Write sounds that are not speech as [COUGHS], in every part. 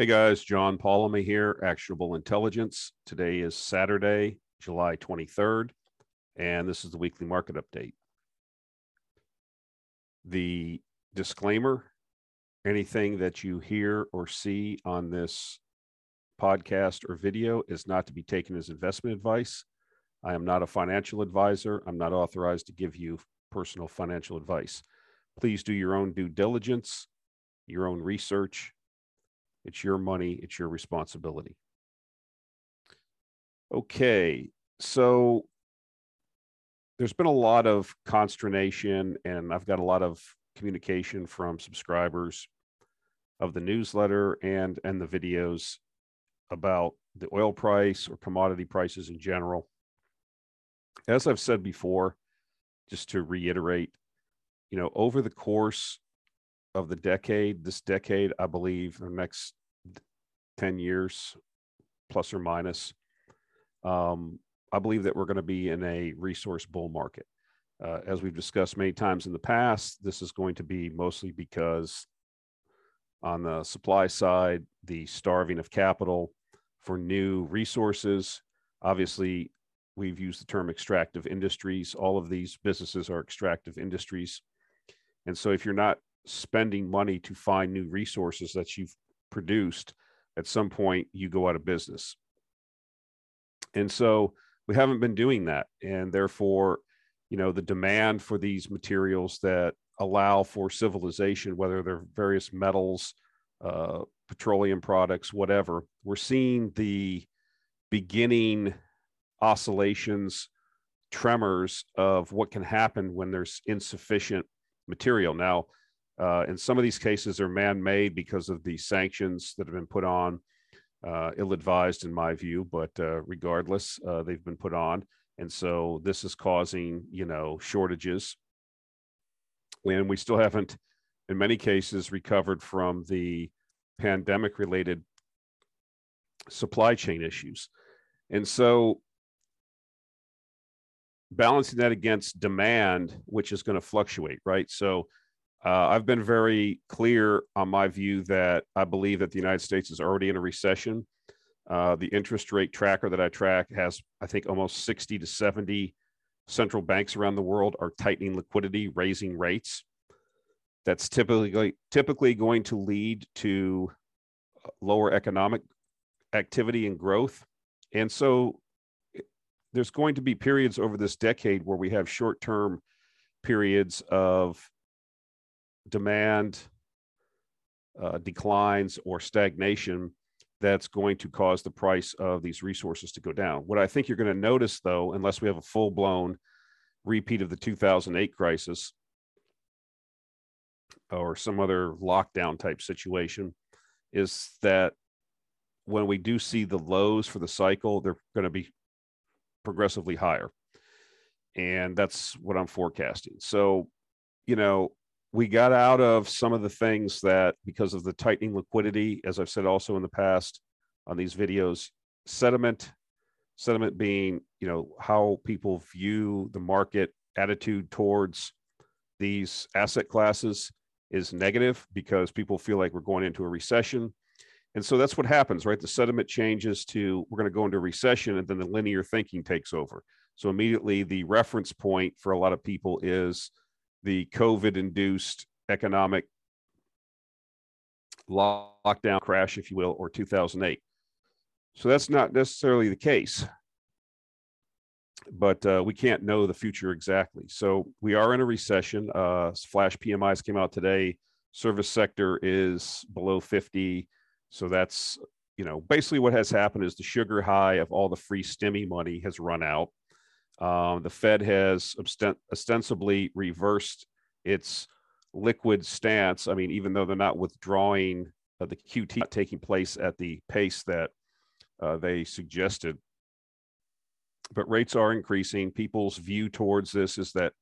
Hey guys, John Polomny here, Actionable Intelligence. Today is Saturday, July 23rd, and this is the weekly market update. The disclaimer anything that you hear or see on this podcast or video is not to be taken as investment advice. I am not a financial advisor. I'm not authorized to give you personal financial advice. Please do your own due diligence, your own research, it's your money, it's your responsibility. Okay, so there's been a lot of consternation, and I've got a lot of communication from subscribers of the newsletter and and the videos about the oil price or commodity prices in general. As I've said before, just to reiterate, you know, over the course of the decade, this decade, I believe, the next 10 years, plus or minus, um, I believe that we're going to be in a resource bull market. Uh, as we've discussed many times in the past, this is going to be mostly because on the supply side, the starving of capital for new resources. Obviously, we've used the term extractive industries. All of these businesses are extractive industries. And so if you're not spending money to find new resources that you've produced, at some point you go out of business. And so we haven't been doing that. And therefore, you know, the demand for these materials that allow for civilization, whether they're various metals, uh, petroleum products, whatever, we're seeing the beginning oscillations, tremors of what can happen when there's insufficient material. Now, uh, and some of these cases are man-made because of the sanctions that have been put on, uh, ill-advised in my view, but uh, regardless, uh, they've been put on, and so this is causing you know shortages, and we still haven't, in many cases, recovered from the pandemic-related supply chain issues, and so balancing that against demand, which is going to fluctuate, right? So uh, I've been very clear on my view that I believe that the United States is already in a recession. Uh, the interest rate tracker that I track has, I think, almost 60 to 70 central banks around the world are tightening liquidity, raising rates. That's typically typically going to lead to lower economic activity and growth. And so there's going to be periods over this decade where we have short-term periods of demand uh, declines or stagnation that's going to cause the price of these resources to go down. What I think you're going to notice, though, unless we have a full blown repeat of the 2008 crisis or some other lockdown type situation, is that when we do see the lows for the cycle, they're going to be progressively higher. And that's what I'm forecasting. So, you know, we got out of some of the things that because of the tightening liquidity as i've said also in the past on these videos sediment sediment being you know how people view the market attitude towards these asset classes is negative because people feel like we're going into a recession. And so that's what happens right? The sediment changes to we're going to go into a recession and then the linear thinking takes over. So immediately the reference point for a lot of people is the COVID induced economic lockdown crash, if you will, or 2008. So that's not necessarily the case, but uh, we can't know the future exactly. So we are in a recession. Uh, flash PMIs came out today. Service sector is below 50. So that's, you know, basically what has happened is the sugar high of all the free stimmy money has run out. Um, the Fed has ostensibly reversed its liquid stance. I mean, even though they're not withdrawing uh, the QT not taking place at the pace that uh, they suggested, but rates are increasing. People's view towards this is that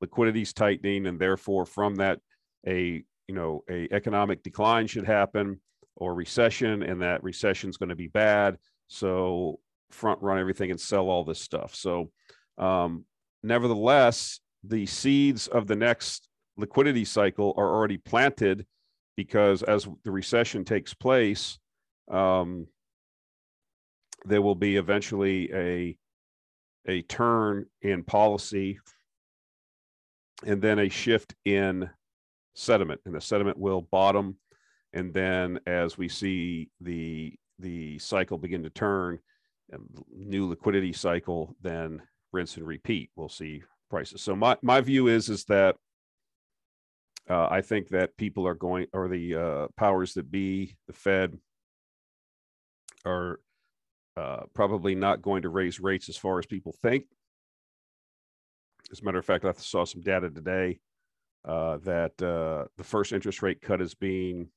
liquidity is tightening, and therefore, from that, a you know a economic decline should happen or recession, and that recession is going to be bad. So front run everything and sell all this stuff. So um, nevertheless, the seeds of the next liquidity cycle are already planted because as the recession takes place, um, there will be eventually a a turn in policy and then a shift in sediment and the sediment will bottom. And then as we see the the cycle begin to turn new liquidity cycle then rinse and repeat. We'll see prices. So my, my view is is that uh, i think that people are going or the uh, powers that be the fed are uh, probably not going to raise rates as far as people think. As a matter of fact i saw some data today uh, that uh, the first interest rate cut is being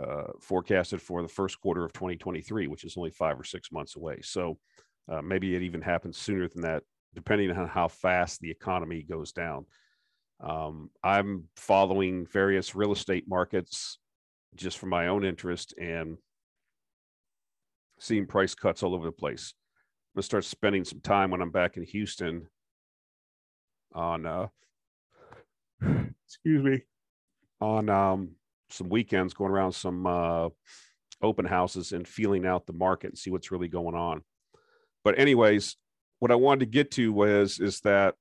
uh, forecasted for the first quarter of 2023, which is only five or six months away. So uh, maybe it even happens sooner than that, depending on how fast the economy goes down. Um, I'm following various real estate markets just for my own interest and seeing price cuts all over the place. I'm gonna start spending some time when I'm back in Houston on uh, [SIGHS] excuse me, on um, some weekends going around some uh, open houses and feeling out the market and see what's really going on. But anyways, what I wanted to get to was is that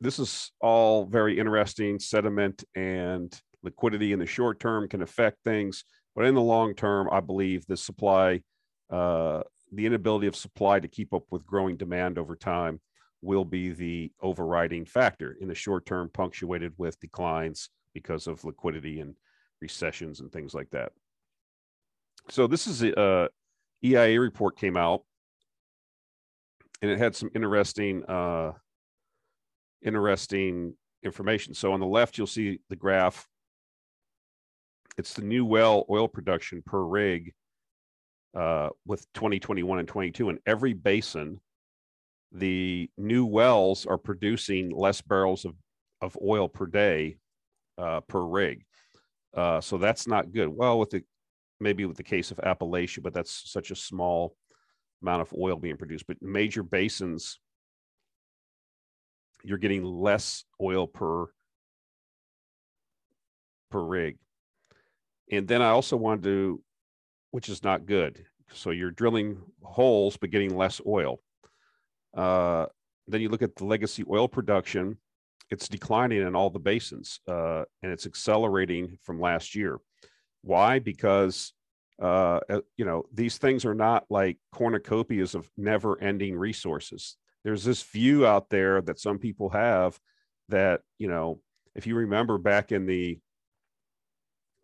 this is all very interesting. Sediment and liquidity in the short term can affect things, but in the long term, I believe the supply, uh, the inability of supply to keep up with growing demand over time will be the overriding factor in the short term, punctuated with declines because of liquidity and recessions and things like that. So this is a uh, EIA report came out, and it had some interesting, uh, interesting information. So on the left, you'll see the graph. It's the new well oil production per rig uh, with 2021 and 22, and every basin the new wells are producing less barrels of, of oil per day uh, per rig. Uh, so that's not good. Well, with the maybe with the case of Appalachia, but that's such a small amount of oil being produced. But major basins, you're getting less oil per per rig. And then I also wanted to, which is not good. So you're drilling holes but getting less oil. Uh, then you look at the legacy oil production, it's declining in all the basins uh, and it's accelerating from last year. Why? Because uh, uh, you know these things are not like cornucopias of never-ending resources. There's this view out there that some people have that you know if you remember back in the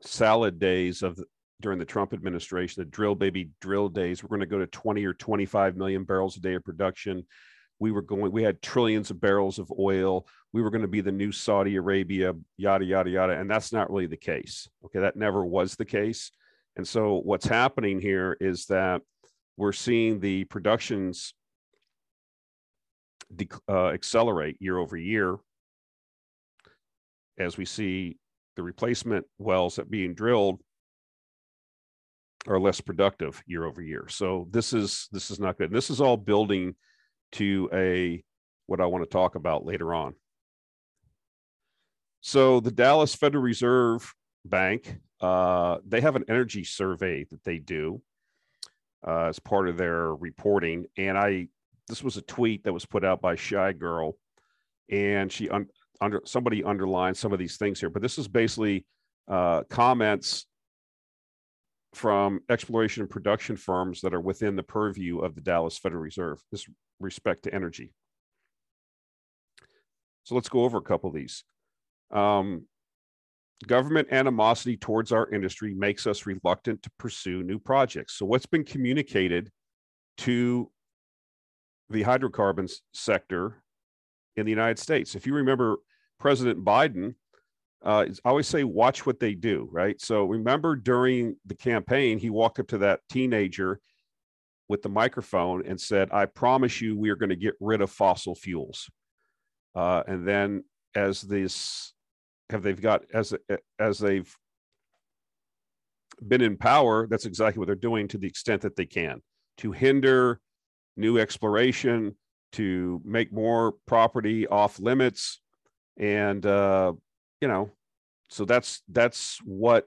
salad days of during the Trump administration, the drill baby drill days, we're going to go to 20 or 25 million barrels a day of production. We were going, we had trillions of barrels of oil. We were going to be the new Saudi Arabia, yada, yada, yada. And that's not really the case. Okay. That never was the case. And so what's happening here is that we're seeing the productions uh, accelerate year over year as we see the replacement wells that being drilled are less productive year over year. So this is this is not good. And this is all building to a what I want to talk about later on. So the Dallas Federal Reserve Bank, uh, they have an energy survey that they do uh, as part of their reporting, and I this was a tweet that was put out by Shy Girl, and she un, under somebody underlined some of these things here, but this is basically uh, comments from exploration and production firms that are within the purview of the Dallas Federal Reserve with respect to energy. So let's go over a couple of these. Um, government animosity towards our industry makes us reluctant to pursue new projects. So, what's been communicated to the hydrocarbons sector in the United States? If you remember, President Biden uh, I always say, watch what they do, right? So remember during the campaign, he walked up to that teenager with the microphone and said, I promise you, we are going to get rid of fossil fuels. Uh, and then as this have they've got as as they've been in power, that's exactly what they're doing to the extent that they can to hinder new exploration, to make more property off limits, and uh, you know, so that's that's what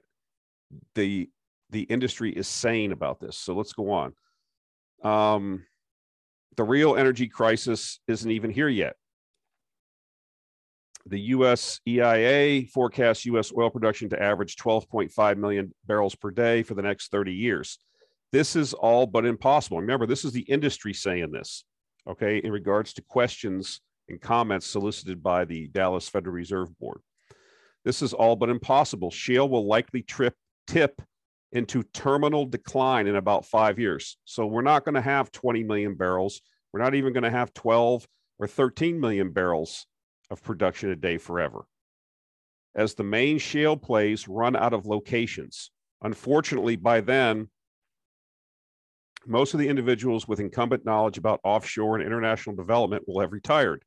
the the industry is saying about this. So let's go on. Um, the real energy crisis isn't even here yet. The US EIA forecasts US oil production to average 12.5 million barrels per day for the next 30 years. This is all but impossible. Remember, this is the industry saying this, okay, in regards to questions and comments solicited by the Dallas Federal Reserve Board. This is all but impossible. Shale will likely trip, tip into terminal decline in about five years. So we're not going to have 20 million barrels. We're not even going to have 12 or 13 million barrels of production a day forever. As the main shale plays run out of locations, unfortunately, by then, most of the individuals with incumbent knowledge about offshore and international development will have retired.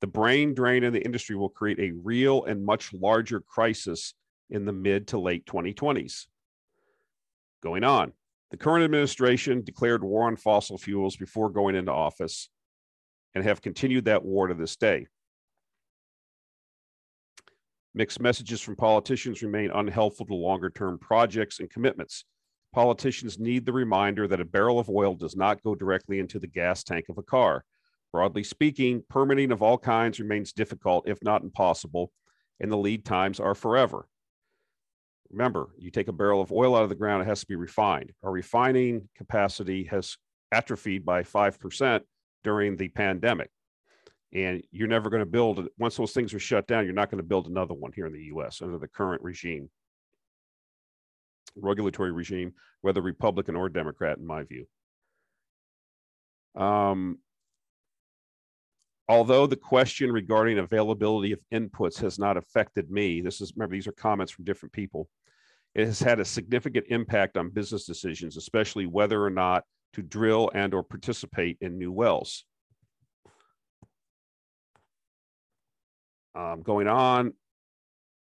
The brain drain in the industry will create a real and much larger crisis in the mid to late 2020s. Going on, the current administration declared war on fossil fuels before going into office and have continued that war to this day. Mixed messages from politicians remain unhelpful to longer term projects and commitments. Politicians need the reminder that a barrel of oil does not go directly into the gas tank of a car. Broadly speaking, permitting of all kinds remains difficult, if not impossible, and the lead times are forever. Remember, you take a barrel of oil out of the ground, it has to be refined. Our refining capacity has atrophied by 5% during the pandemic. And you're never going to build, once those things are shut down, you're not going to build another one here in the US under the current regime, regulatory regime, whether Republican or Democrat, in my view. Um, although the question regarding availability of inputs has not affected me, this is, remember, these are comments from different people it has had a significant impact on business decisions, especially whether or not to drill and or participate in new wells. Um, going on,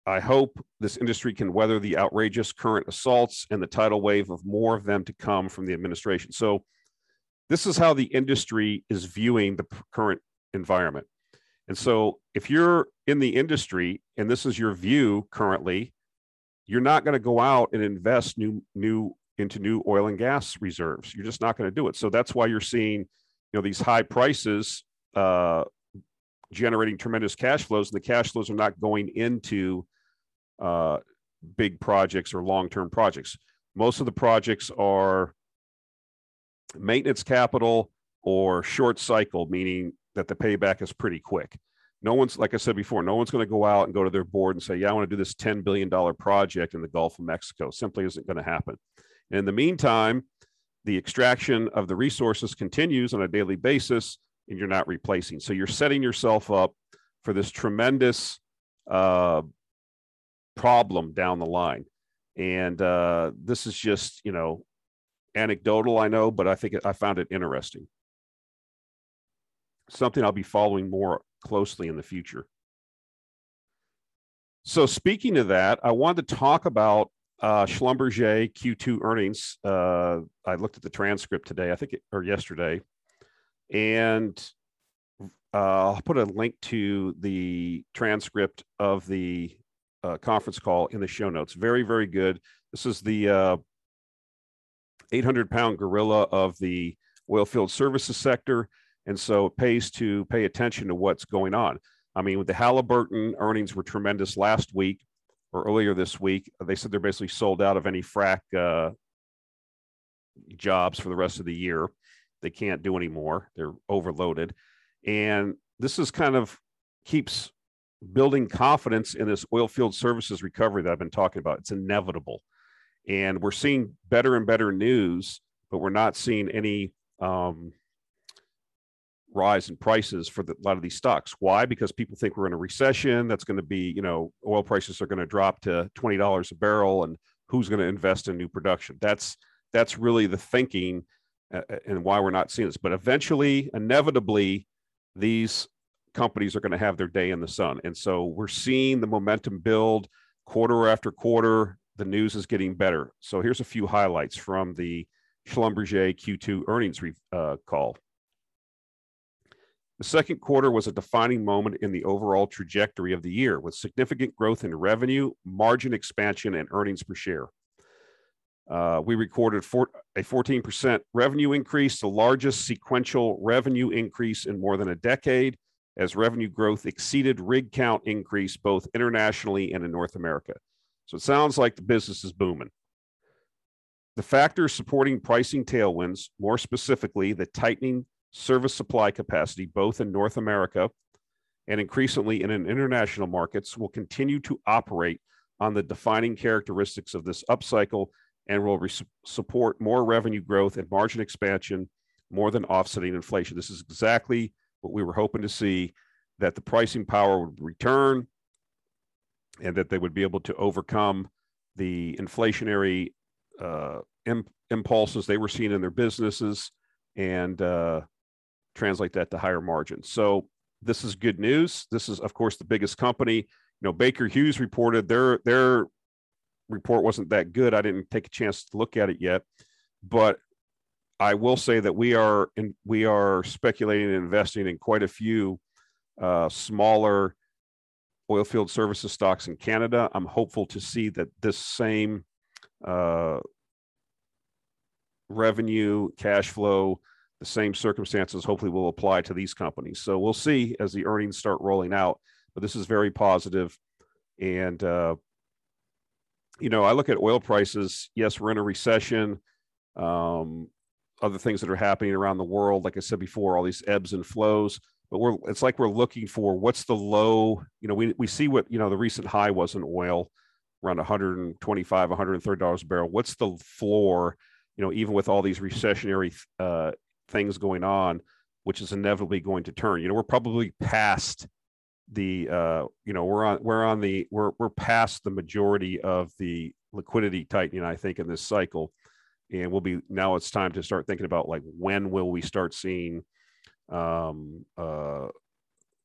I hope this industry can weather the outrageous current assaults and the tidal wave of more of them to come from the administration. So this is how the industry is viewing the current environment. And so if you're in the industry and this is your view currently, you're not going to go out and invest new new into new oil and gas reserves. You're just not going to do it. So that's why you're seeing, you know, these high prices uh, generating tremendous cash flows, and the cash flows are not going into uh, big projects or long-term projects. Most of the projects are maintenance capital or short cycle, meaning that the payback is pretty quick. No one's like i said before no one's going to go out and go to their board and say yeah i want to do this $10 billion project in the gulf of mexico. Simply isn't going to happen. And in the meantime the extraction of the resources continues on a daily basis and you're not replacing so you're setting yourself up for this tremendous uh, problem down the line and uh, this is just you know anecdotal i know but i think i found it interesting something i'll be following more closely in the future. So, speaking of that, I wanted to talk about uh, Schlumberger Q2 earnings. Uh, I looked at the transcript today, I think, it, or yesterday, and uh, I'll put a link to the transcript of the uh, conference call in the show notes. Very, very good. This is the uh, 800 pound gorilla of the oilfield services sector. And so it pays to pay attention to what's going on. I mean, with the Halliburton earnings were tremendous last week or earlier this week. They said they're basically sold out of any frac uh, jobs for the rest of the year. They can't do anymore. They're overloaded. And this is kind of keeps building confidence in this oil field services recovery that I've been talking about. It's inevitable. And we're seeing better and better news, but we're not seeing any um, rise in prices for the, a lot of these stocks. Why? Because people think we're in a recession. That's going to be, you know, oil prices are going to drop to twenty dollars a barrel, and who's going to invest in new production? That's that's really the thinking, and why we're not seeing this. But eventually, inevitably, these companies are going to have their day in the sun, and so we're seeing the momentum build quarter after quarter. The news is getting better. So here's a few highlights from the Schlumberger Q2 earnings uh, call. The second quarter was a defining moment in the overall trajectory of the year with significant growth in revenue, margin expansion, and earnings per share. Uh, we recorded four, a 14% revenue increase, the largest sequential revenue increase in more than a decade, as revenue growth exceeded rig count increase both internationally and in North America. So it sounds like the business is booming. The factors supporting pricing tailwinds, more specifically, the tightening service supply capacity, both in North America and increasingly in international markets, will continue to operate on the defining characteristics of this upcycle and will re- support more revenue growth and margin expansion more than offsetting inflation. This is exactly what we were hoping to see that the pricing power would return and that they would be able to overcome the inflationary uh, imp- impulses they were seeing in their businesses and uh, translate that to higher margins. So this is good news. This is, of course, the biggest company. You know, Baker Hughes reported their their report wasn't that good. I didn't take a chance to look at it yet, but I will say that we are in, we are speculating and investing in quite a few uh, smaller oil field services stocks in Canada. I'm hopeful to see that this same uh, revenue, cash flow, the same circumstances hopefully will apply to these companies. So we'll see as the earnings start rolling out. But this is very positive, and uh, you know, I look at oil prices. Yes, we're in a recession. Um, other things that are happening around the world, like I said before, all these ebbs and flows. But we're it's like we're looking for what's the low. You know, we we see what you know the recent high was in oil, around 125, 130 dollars a barrel. What's the floor? You know, even with all these recessionary uh, things going on, which is inevitably going to turn. You know, we're probably past the uh, you know we're on we're on the we're we're past the majority of the liquidity tightening I think in this cycle, and we'll be now it's time to start thinking about like when will we start seeing um, uh,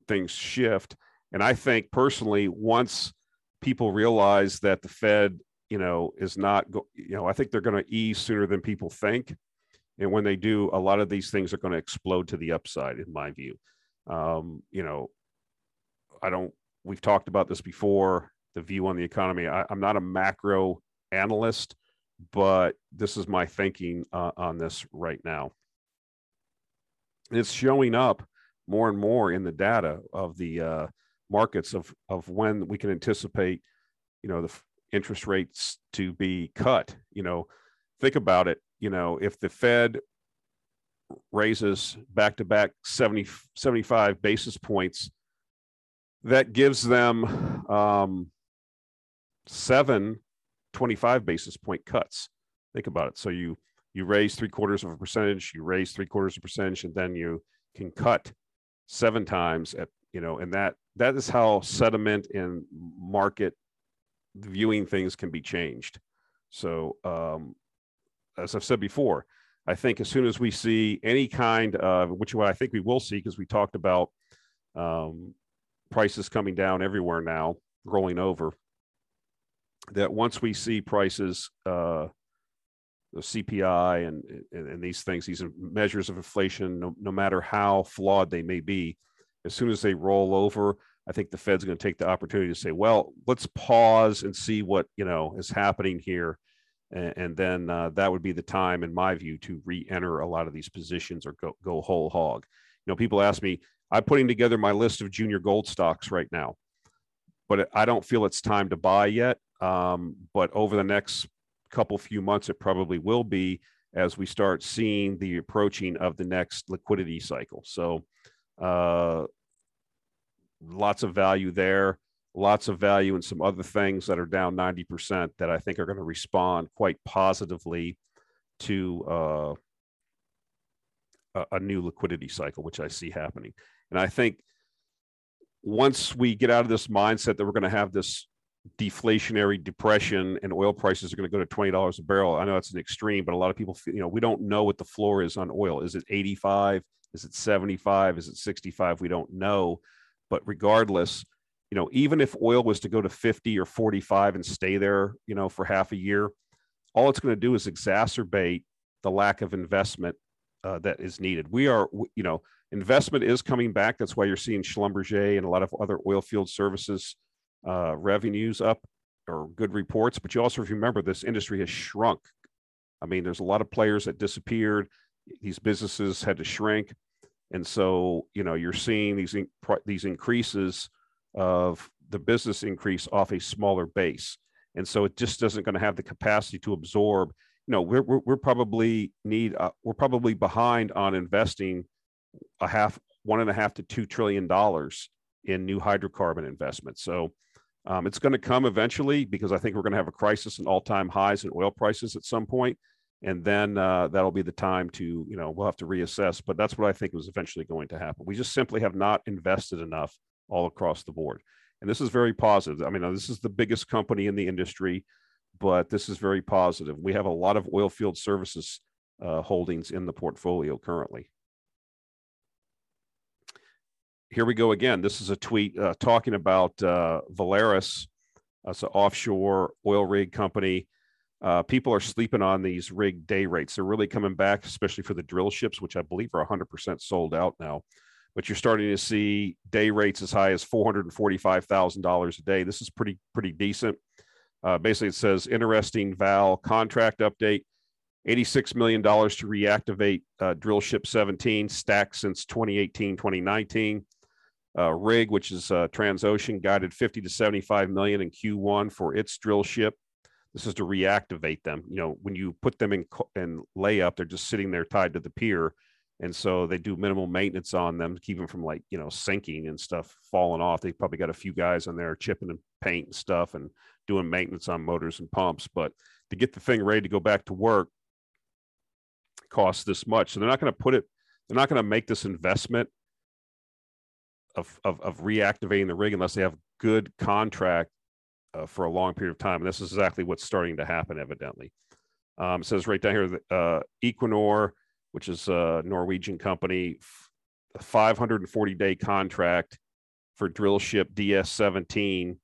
things shift. And I think personally, once people realize that the Fed, you know, is not, go, you know, I think they're going to ease sooner than people think. And when they do, a lot of these things are going to explode to the upside, in my view. Um, you know, I don't, we've talked about this before, the view on the economy. I, am not a macro analyst, but this is my thinking uh, on this right now. It's showing up more and more in the data of the uh, markets of, of when we can anticipate, you know, the interest rates to be cut. You know, think about it. You know, if the Fed raises back to back 70, 75 basis points that gives them um, seven 25 basis point cuts. Think about it. So you you raise three quarters of a percentage, you raise three quarters of a percentage, and then you can cut seven times at you know, and that that is how sentiment and market viewing things can be changed. So um, as I've said before, I think as soon as we see any kind of which I think we will see because we talked about um, prices coming down everywhere now, rolling over. That once we see prices, uh, the CPI and, and, and these things, these measures of inflation, no, no matter how flawed they may be, as soon as they roll over, I think the Fed's going to take the opportunity to say, well, let's pause and see what you know is happening here, and, and then uh, that would be the time, in my view, to re-enter a lot of these positions or go go whole hog. You know, people ask me, I'm putting together my list of junior gold stocks right now, but I don't feel it's time to buy yet. Um, but over the next couple few months, it probably will be as we start seeing the approaching of the next liquidity cycle. So, uh, lots of value there, lots of value in some other things that are down 90% that I think are going to respond quite positively to uh, a, a new liquidity cycle, which I see happening. And I think once we get out of this mindset that we're going to have this deflationary depression and oil prices are going to go to $20 a barrel, I know that's an extreme, but a lot of people, you know, we don't know what the floor is on oil. Is it 85? Is it 75? Is it 65? We don't know. But regardless, you know, even if oil was to go to 50 or 45 and stay there, you know, for half a year, all it's going to do is exacerbate the lack of investment uh, that is needed. We are, you know, investment is coming back. That's why you're seeing Schlumberger and a lot of other oil field services uh, revenues up or good reports. But you also remember this industry has shrunk I mean, there's a lot of players that disappeared. These businesses had to shrink, and so you know you're seeing these in, these increases of the business increase off a smaller base, and so it just doesn't going to have the capacity to absorb. You know, we're we're, we're probably need uh, we're probably behind on investing a half one and a half to two trillion dollars in new hydrocarbon investment. So um, it's going to come eventually because I think we're going to have a crisis and all-time highs in oil prices at some point, and then uh, that'll be the time to you know we'll have to reassess. But that's what I think was eventually going to happen. We just simply have not invested enough all across the board, and this is very positive. I mean, this is the biggest company in the industry, but this is very positive. We have a lot of oil field services uh, holdings in the portfolio currently here we go again. This is a tweet uh, talking about uh, Valaris, it's an offshore oil rig company. Uh, people are sleeping on these rig day rates. They're really coming back, especially for the drill ships, which I believe are 100% sold out now. But you're starting to see day rates as high as $445,000 a day. This is pretty pretty decent. Uh, basically, it says interesting Val contract update. $86 million to reactivate uh, drill ship 17 stacked since 2018 2019 uh, rig, which is uh, Transocean, guided 50 to 75 million in Q1 for its drill ship. This is to reactivate them. You know, when you put them in in layup, they're just sitting there tied to the pier, and so they do minimal maintenance on them to keep them from like you know sinking and stuff falling off. They probably got a few guys on there chipping and paint and stuff and doing maintenance on motors and pumps. But to get the thing ready to go back to work costs this much, so they're not going to put it. They're not going to make this investment of, of, of reactivating the rig unless they have good contract uh, for a long period of time. And this is exactly what's starting to happen, evidently. Um, it says right down here that uh, Equinor, which is a Norwegian company, a 540 day contract for drill ship DS 17.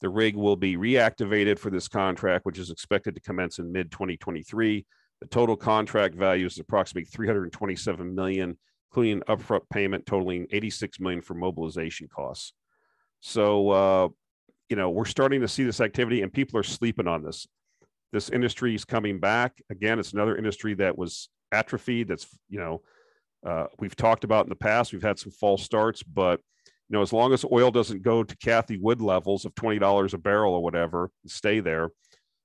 The rig will be reactivated for this contract, which is expected to commence in mid 2023. The total contract value is approximately 327 million including upfront payment totaling 86 million for mobilization costs. So, uh, you know, we're starting to see this activity and people are sleeping on this. This industry is coming back. Again, it's another industry that was atrophied. That's, you know, uh, we've talked about in the past. We've had some false starts, but, you know, as long as oil doesn't go to Cathie Wood levels of $20 a barrel or whatever, stay there,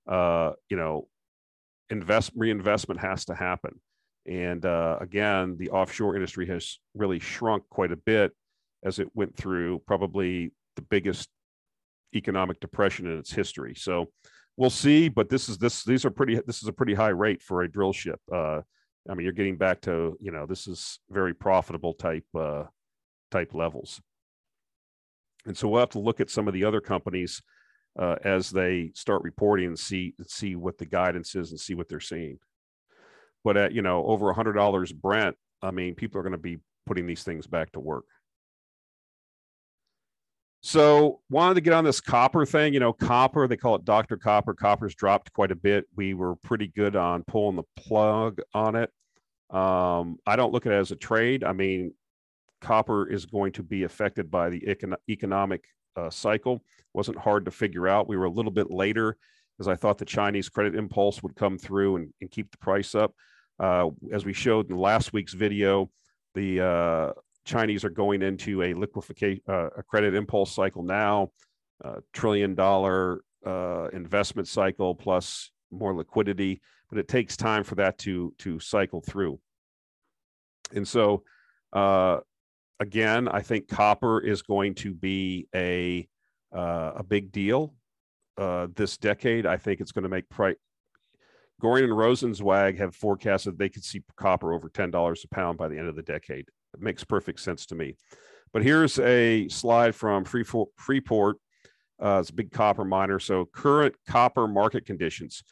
uh, you know, invest reinvestment has to happen. And uh, again, the offshore industry has really shrunk quite a bit as it went through probably the biggest economic depression in its history. So we'll see, but this is this these are pretty this is a pretty high rate for a drill ship. Uh, I mean, you're getting back to you know this is very profitable type uh, type levels. And so we'll have to look at some of the other companies uh, as they start reporting and see see what the guidance is and see what they're seeing. But at you know over a hundred dollars Brent, I mean, people are going to be putting these things back to work. So wanted to get on this copper thing. You know, copper, they call it Dr. Copper. Copper's dropped quite a bit. We were pretty good on pulling the plug on it. Um, I don't look at it as a trade. I mean, copper is going to be affected by the econ- economic uh, cycle. wasn't hard to figure out. We were a little bit later because I thought the Chinese credit impulse would come through and, and keep the price up. Uh, as we showed in last week's video, the uh, Chinese are going into a liquefaction, uh, a credit impulse cycle now, trillion dollar uh, investment cycle plus more liquidity, but it takes time for that to to cycle through. And so, uh, again, I think copper is going to be a uh, a big deal this decade. I think it's going to make price Goehring and Rozencwajg have forecasted they could see copper over $10 a pound by the end of the decade. It makes perfect sense to me. But here's a slide from Freeport. Uh, it's a big copper miner. So, current copper market conditions.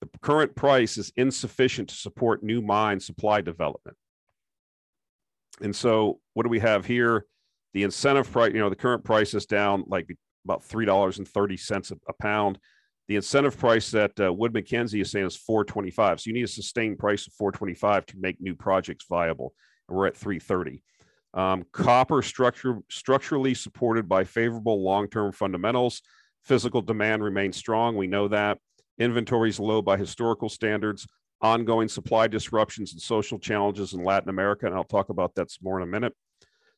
The current price is insufficient to support new mine supply development. And so, what do we have here? The incentive price, you know, the current price is down like about $3.30 a pound. The incentive price that uh, Wood Mackenzie is saying is 425. So you need a sustained price of 425 to make new projects viable. And we're at 330. Um, copper structure, structurally supported by favorable long-term fundamentals. Physical demand remains strong. We know that. Inventories low by historical standards. ongoing supply disruptions and social challenges in Latin America, and I'll talk about that some more in a minute.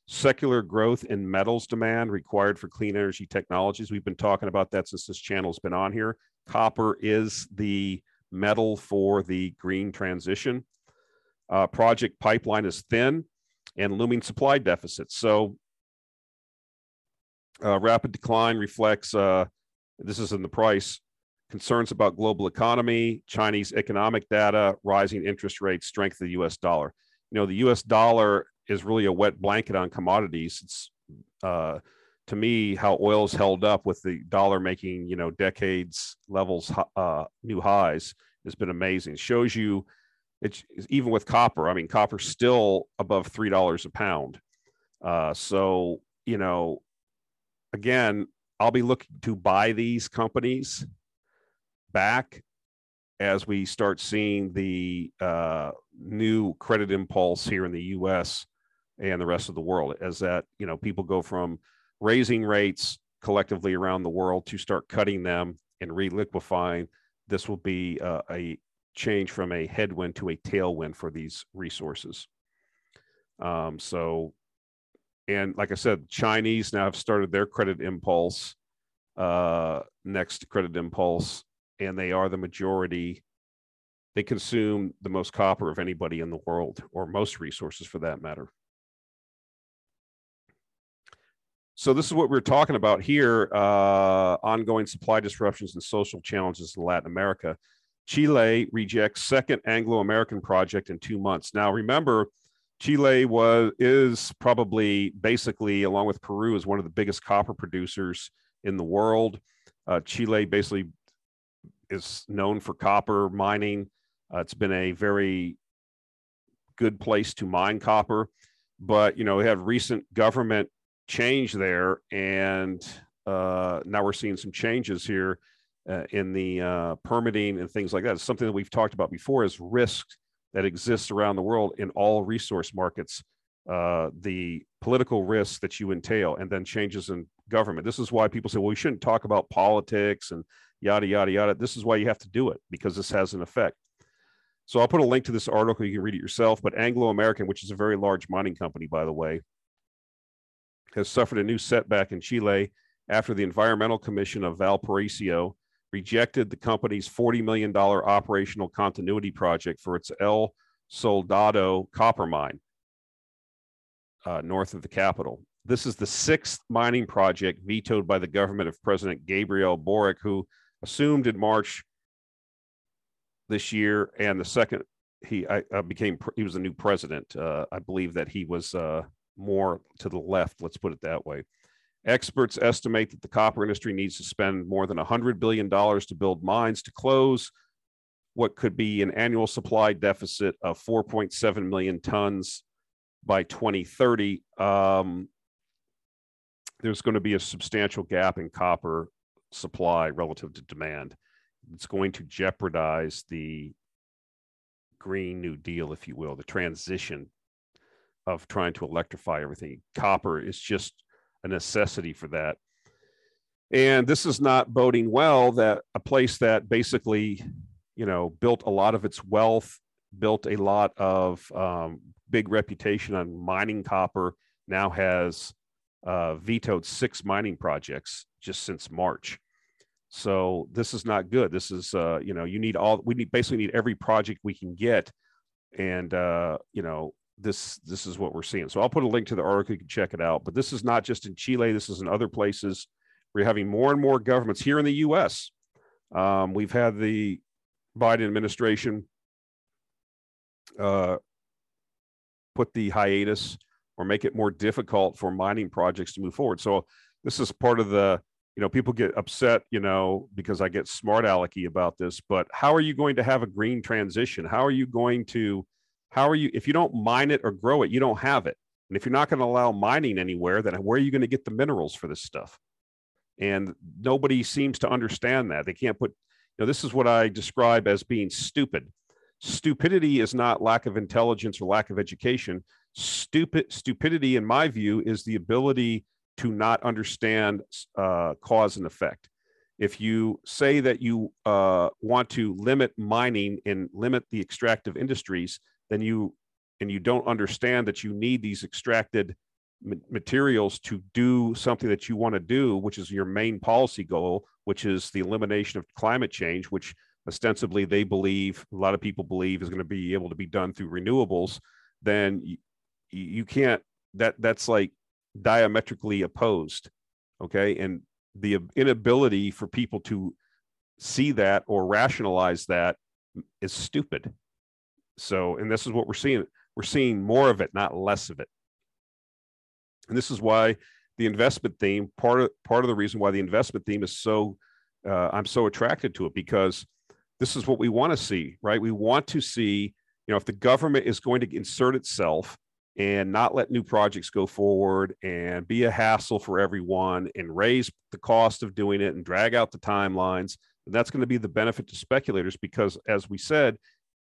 Secular growth in metals demand required for clean energy technologies. We've been talking about that since this channel's been on here. Copper is the metal for the green transition. Uh, project pipeline is thin and looming supply deficits. So uh, rapid decline reflects, uh, this is in the price, concerns about global economy, Chinese economic data, rising interest rates, strength of the US dollar. You know, the US dollar is really a wet blanket on commodities. It's uh, to me how oil's held up with the dollar making you know decades levels uh, new highs has been amazing. Shows you it's even with copper. I mean, copper's still above three dollars a pound. Uh, so you know, again, I'll be looking to buy these companies back as we start seeing the uh, new credit impulse here in the U.S. and the rest of the world. As that you know, people go from raising rates collectively around the world to start cutting them and reliquefying, this will be uh, a change from a headwind to a tailwind for these resources. Um, so, and like I said, Chinese now have started their credit impulse, uh, next credit impulse, and they are the majority. They consume the most copper of anybody in the world, or most resources for that matter. So this is what we're talking about here: uh, ongoing supply disruptions and social challenges in Latin America. Chile rejects second Anglo-American project in two months. Now, remember, Chile was is probably basically, along with Peru, is one of the biggest copper producers in the world. Uh, Chile basically is known for copper mining. Uh, it's been a very good place to mine copper, but you know, we have recent government change there, and uh, now we're seeing some changes here uh, in the uh, permitting and things like that. It's something that we've talked about before is risk that exists around the world in all resource markets, uh, the political risks that you entail, and then changes in government. This is why people say, well, we shouldn't talk about politics and yada, yada, yada. This is why you have to do it because this has an effect. So I'll put a link to this article. You can read it yourself. But Anglo American, which is a very large mining company, by the way, has suffered a new setback in Chile after the Environmental Commission of Valparaiso rejected the company's $40 million operational continuity project for its El Soldado copper mine uh, north of the capital. This is the sixth mining project vetoed by the government of President Gabriel Boric, who assumed in March this year, and the second he I, I became he was the new president. Uh, I believe that he was uh, more to the left. Let's put it that way. Experts estimate that the copper industry needs to spend more than $100 billion to build mines to close what could be an annual supply deficit of 4.7 million tons by 2030. Um, there's going to be a substantial gap in copper supply relative to demand. It's going to jeopardize the Green New Deal, if you will, the transition of trying to electrify everything. Copper is just a necessity for that. And this is not boding well that a place that basically, you know, built a lot of its wealth, built a lot of um, big reputation on mining copper, now has uh, vetoed six mining projects just since March. So this is not good. This is, uh, you know, you need all, we need basically need every project we can get. And, uh, you know, this this is what we're seeing. So I'll put a link to the article. You can check it out. But this is not just in Chile. This is in other places. We're having more and more governments here in the U.S. Um, we've had the Biden administration uh, put the hiatus or make it more difficult for mining projects to move forward. So this is part of the you know people get upset you know because i get smart alecky about this but how are you going to have a green transition how are you going to how are you if you don't mine it or grow it you don't have it. And if you're not going to allow mining anywhere then where are you going to get the minerals for this stuff? And nobody seems to understand that. They can't put you know this is what i describe as being stupid. Stupidity is not lack of intelligence or lack of education. Stupid stupidity in my view is the ability to not understand uh, cause and effect. If you say that you uh, want to limit mining and limit the extractive industries, then you and you don't understand that you need these extracted materials to do something that you want to do, which is your main policy goal, which is the elimination of climate change, which ostensibly they believe, a lot of people believe is going to be able to be done through renewables, then you, you can't, that that's like diametrically opposed. Okay. And the inability for people to see that or rationalize that is stupid. So, and this is what we're seeing. We're seeing more of it, not less of it. And this is why the investment theme, part of part of the reason why the investment theme is so uh, I'm so attracted to it because this is what we want to see, right? We want to see, you know, if the government is going to insert itself and not let new projects go forward and be a hassle for everyone and raise the cost of doing it and drag out the timelines, that's going to be the benefit to speculators because, as we said,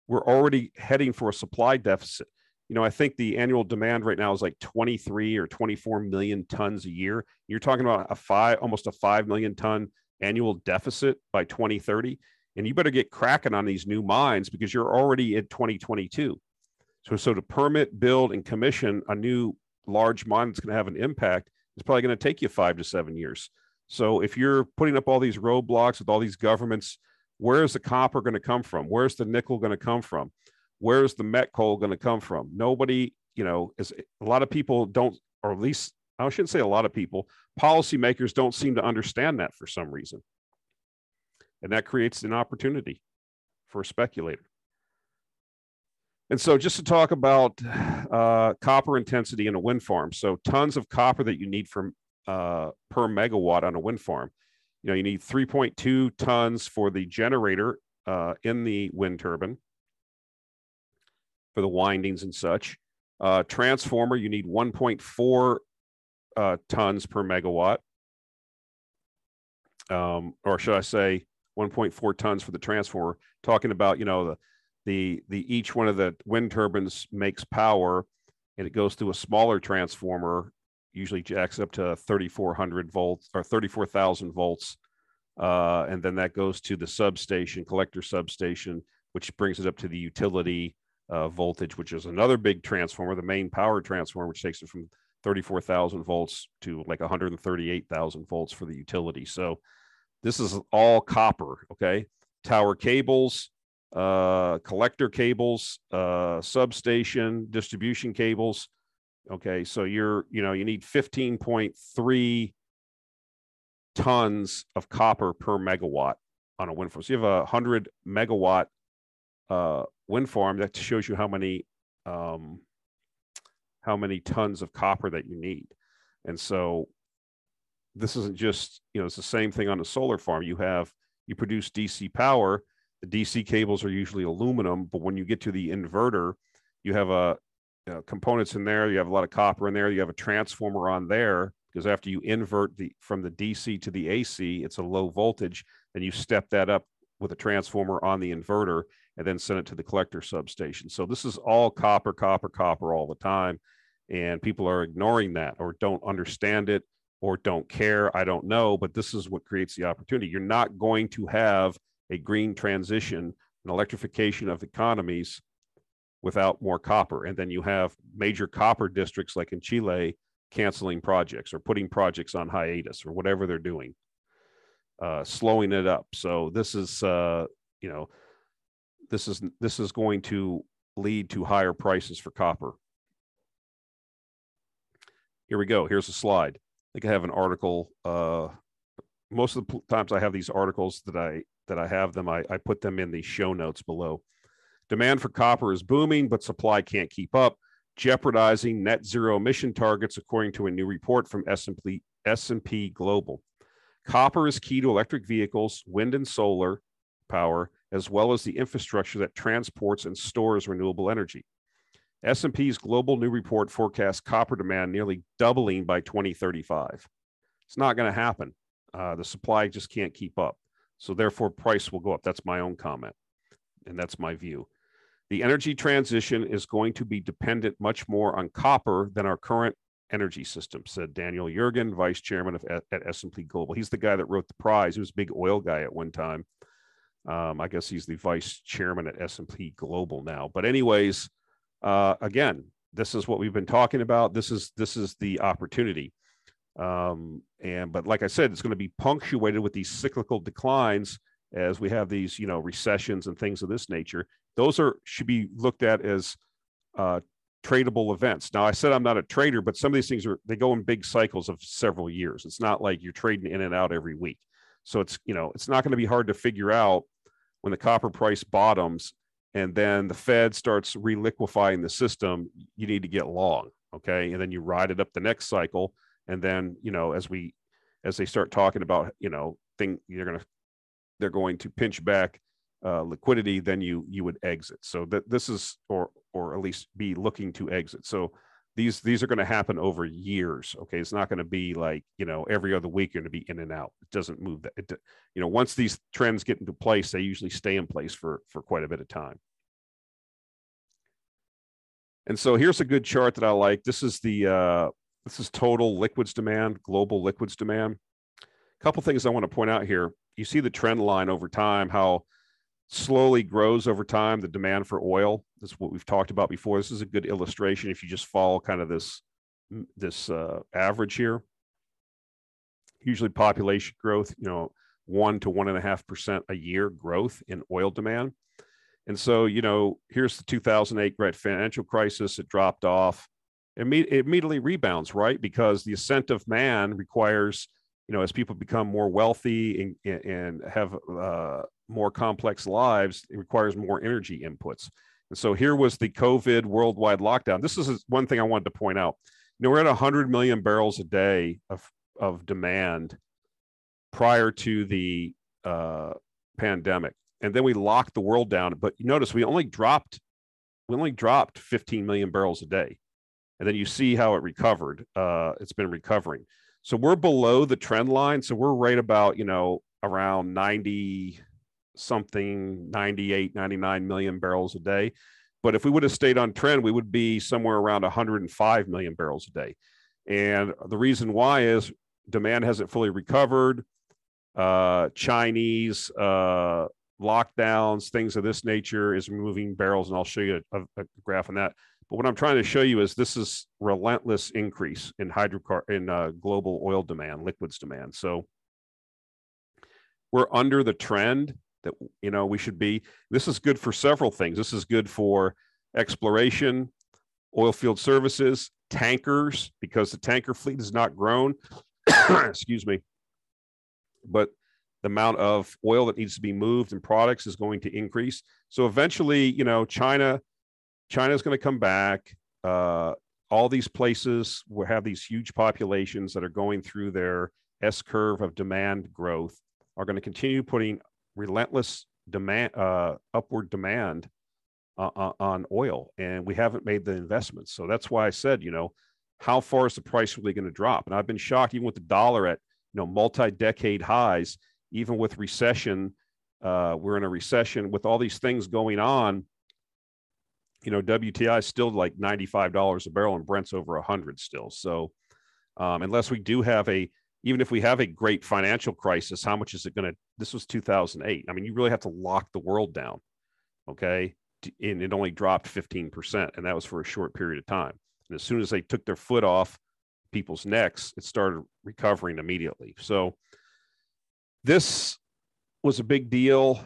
we're already heading for a supply deficit. You know, I think the annual demand right now is like 23 or 24 million tons a year. You're talking about a five, almost a 5 million ton annual deficit by 2030. And you better get cracking on these new mines because you're already in 2022. So, so to permit, build, and commission a new large mine that's going to have an impact is probably going to take you five to seven years. So if you're putting up all these roadblocks with all these governments, where is the copper going to come from? Where's the nickel going to come from? Where's the met coal going to come from? Nobody, you know, is a lot of people don't, or at least I shouldn't say a lot of people, policymakers don't seem to understand that for some reason. And that creates an opportunity for a speculator. And so, just to talk about uh, copper intensity in a wind farm, so tons of copper that you need from uh, per megawatt on a wind farm. You know, you need 3.2 tons for the generator uh, in the wind turbine for the windings and such. Uh, transformer, you need 1.4 uh, tons per megawatt, um, or should I say, 1.4 tons for the transformer. Talking about, you know, the the the each one of the wind turbines makes power and it goes through a smaller transformer usually jacks up to 3400 volts or 34,000 volts uh, and then that goes to the substation collector substation which brings it up to the utility uh, voltage which is another big transformer the main power transformer which takes it from 34,000 volts to like 138,000 volts for the utility so this is all copper okay tower cables uh, collector cables, uh, substation, distribution cables. Okay, so you're, you know, you need 15.3 tons of copper per megawatt on a wind farm. So you have a 100 megawatt uh, wind farm that shows you how many um, how many tons of copper that you need. And so this isn't just, you know, it's the same thing on a solar farm. You have you produce DC power the DC cables are usually aluminum, but when you get to the inverter, you have a components in there. You have a lot of copper in there. You have a transformer on there because after you invert the from the DC to the AC, it's a low voltage. and you step that up with a transformer on the inverter and then send it to the collector substation. So this is all copper, copper, copper all the time. And people are ignoring that or don't understand it or don't care. I don't know, but this is what creates the opportunity. You're not going to have a green transition, an electrification of economies without more copper. And then you have major copper districts like in Chile canceling projects or putting projects on hiatus or whatever they're doing, uh, slowing it up. So this is, uh, you know, this is this is going to lead to higher prices for copper. Here we go. Here's a slide. I think I have an article. Uh, most of the times I have these articles that I that I have them, I, I put them in the show notes below. Demand for copper is booming, but supply can't keep up, jeopardizing net zero emission targets, according to a new report from S&P, S&P Global. Copper is key to electric vehicles, wind and solar power, as well as the infrastructure that transports and stores renewable energy. S&P's global new report forecasts copper demand nearly doubling by 2035. It's not going to happen. Uh, the supply just can't keep up. So therefore, price will go up. That's my own comment. And that's my view. The energy transition is going to be dependent much more on copper than our current energy system, said Daniel Yergin, vice chairman of at S&P Global. He's the guy that wrote the prize. He was a big oil guy at one time. Um, I guess he's the vice chairman at S&P Global now. But anyways, uh, again, this is what we've been talking about. This is this is the opportunity. Um, and but like I said, it's going to be punctuated with these cyclical declines as we have these, you know, recessions and things of this nature. Those are should be looked at as uh, tradable events. Now, I said I'm not a trader, but some of these things are they go in big cycles of several years. It's not like you're trading in and out every week. So it's you know it's not going to be hard to figure out when the copper price bottoms and then the Fed starts reliquefying the system. You need to get long, okay, and then you ride it up the next cycle, and then you know as we as they start talking about you know thing you're going to they're going to pinch back uh, liquidity, then you you would exit. So that this is or or at least be looking to exit. So these these are going to happen over years. Okay, it's not going to be like you know every other week you're going to be in and out. It doesn't move that. It, you know once these trends get into place, they usually stay in place for for quite a bit of time. And so here's a good chart that I like. This is the uh, this is total liquids demand, global liquids demand. A couple things I want to point out here. You see the trend line over time, how slowly grows over time the demand for oil that's what we've talked about before. This is a good illustration if you just follow kind of this this uh, average here. Usually population growth you know one to one and a half percent a year growth in oil demand. And so you know here's the 2008 great financial crisis. It dropped off. It, immediately rebounds right? Because the ascent of man requires you know as people become more wealthy and, and have uh, more complex lives, it requires more energy inputs. And so here was the COVID worldwide lockdown. This is one thing I wanted to point out. You know, we're at 100 million barrels a day of, of demand prior to the uh, pandemic. And then we locked the world down. But you notice we only dropped, we only dropped 15 million barrels a day. And then you see how it recovered. Uh, it's been recovering. So we're below the trend line. So we're right about, you know, around 90, something 98, 99 million barrels a day. But if we would have stayed on trend, we would be somewhere around 105 million barrels a day. And the reason why is demand hasn't fully recovered. Uh, Chinese uh, lockdowns, things of this nature is moving barrels. And I'll show you a, a, graph on that. But what I'm trying to show you is this is relentless increase in hydrocar in uh, global oil demand, liquids demand. So we're under the trend that you know we should be this is good for several things. This is good for exploration oil field services tankers because the tanker fleet has not grown [COUGHS] excuse me but the amount of oil that needs to be moved and products is going to increase. So eventually you know china china is going to come back. Uh, all these places will have these huge populations that are going through their s curve of demand growth are going to continue putting relentless demand, uh, upward demand uh, uh, on oil, and we haven't made the investments. So that's why I said, you know, how far is the price really going to drop? And I've been shocked, even with the dollar at you know multi-decade highs, even with recession. Uh, we're in a recession with all these things going on. You know, WTI is still like ninety-five dollars a barrel, and Brent's over a hundred still. So, um, unless we do have a even if we have a great financial crisis, how much is it going to? This was 2008. I mean, you really have to lock the world down. Okay. And it only dropped 15%. And that was for a short period of time. And as soon as they took their foot off people's necks, it started recovering immediately. So this was a big deal.